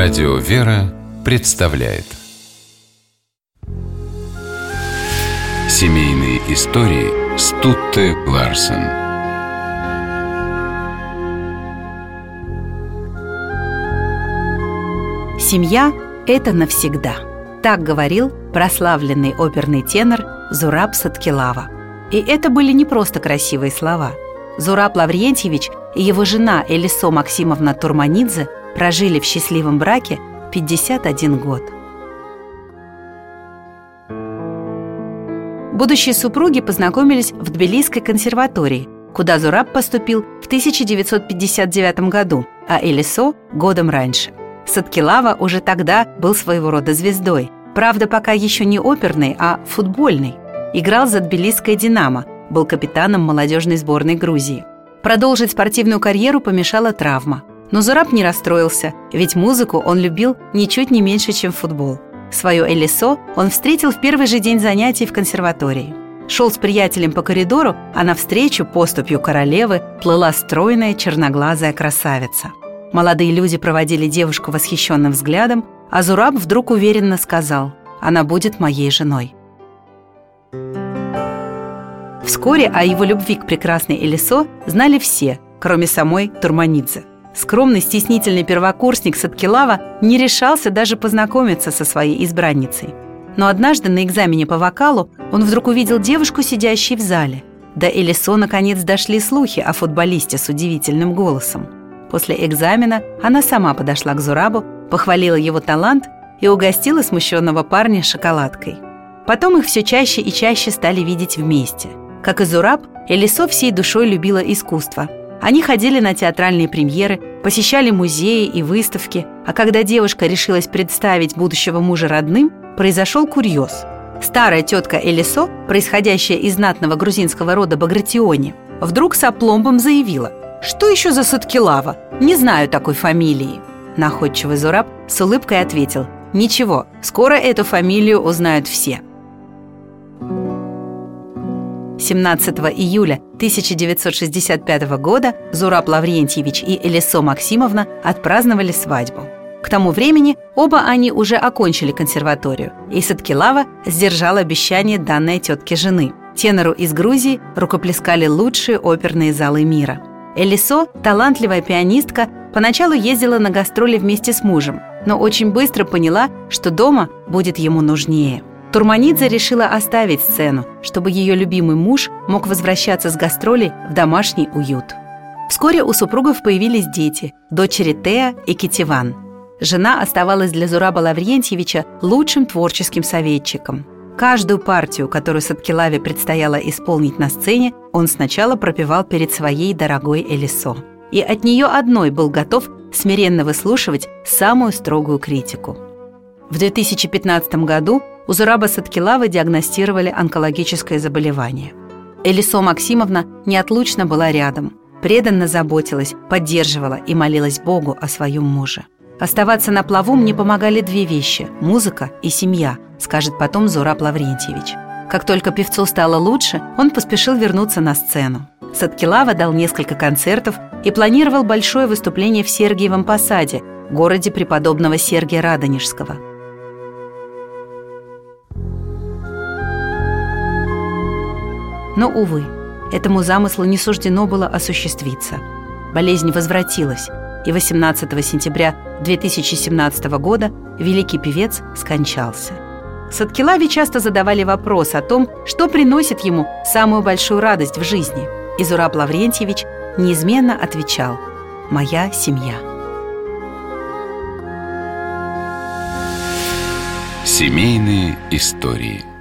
Радио «Вера» представляет Семейные истории Стутте Ларсен Семья – это навсегда. Так говорил прославленный оперный тенор Зураб Саткилава. И это были не просто красивые слова. Зураб Лаврентьевич и его жена Элисо Максимовна Турманидзе прожили в счастливом браке 51 год. Будущие супруги познакомились в Тбилисской консерватории, куда Зураб поступил в 1959 году, а Элисо – годом раньше. Садкилава уже тогда был своего рода звездой. Правда, пока еще не оперный, а футбольный. Играл за Тбилисское «Динамо», был капитаном молодежной сборной Грузии. Продолжить спортивную карьеру помешала травма. Но Зураб не расстроился, ведь музыку он любил ничуть не меньше, чем футбол. Свое Элисо он встретил в первый же день занятий в консерватории. Шел с приятелем по коридору, а навстречу поступью королевы плыла стройная черноглазая красавица. Молодые люди проводили девушку восхищенным взглядом, а Зураб вдруг уверенно сказал «Она будет моей женой». Вскоре о его любви к прекрасной Элисо знали все, кроме самой Турманидзе – Скромный, стеснительный первокурсник Садкилава не решался даже познакомиться со своей избранницей. Но однажды на экзамене по вокалу он вдруг увидел девушку, сидящей в зале. До Элисо наконец дошли слухи о футболисте с удивительным голосом. После экзамена она сама подошла к Зурабу, похвалила его талант и угостила смущенного парня шоколадкой. Потом их все чаще и чаще стали видеть вместе. Как и Зураб, Элисо всей душой любила искусство – они ходили на театральные премьеры, посещали музеи и выставки, а когда девушка решилась представить будущего мужа родным, произошел курьез. Старая тетка Элисо, происходящая из знатного грузинского рода Багратиони, вдруг с опломбом заявила «Что еще за Садкилава? Не знаю такой фамилии». Находчивый Зураб с улыбкой ответил «Ничего, скоро эту фамилию узнают все». 17 июля 1965 года Зураб Лаврентьевич и Элисо Максимовна отпраздновали свадьбу. К тому времени оба они уже окончили консерваторию, и Садкилава сдержал обещание данной тетке жены. Тенору из Грузии рукоплескали лучшие оперные залы мира. Элисо, талантливая пианистка, поначалу ездила на гастроли вместе с мужем, но очень быстро поняла, что дома будет ему нужнее – Турманидзе решила оставить сцену, чтобы ее любимый муж мог возвращаться с гастролей в домашний уют. Вскоре у супругов появились дети – дочери Теа и Китиван. Жена оставалась для Зураба Лаврентьевича лучшим творческим советчиком. Каждую партию, которую Садкилаве предстояло исполнить на сцене, он сначала пропевал перед своей дорогой Элисо. И от нее одной был готов смиренно выслушивать самую строгую критику. В 2015 году у Зураба Садкилавы диагностировали онкологическое заболевание. Элисо Максимовна неотлучно была рядом, преданно заботилась, поддерживала и молилась Богу о своем муже. Оставаться на плаву мне помогали две вещи – музыка и семья, скажет потом Зураб Лаврентьевич. Как только певцу стало лучше, он поспешил вернуться на сцену. Садкилава дал несколько концертов и планировал большое выступление в Сергиевом Посаде, городе преподобного Сергия Радонежского – Но, увы, этому замыслу не суждено было осуществиться. Болезнь возвратилась, и 18 сентября 2017 года великий певец скончался. Садкилаве часто задавали вопрос о том, что приносит ему самую большую радость в жизни. И Зураб Лаврентьевич неизменно отвечал «Моя семья». Семейные истории –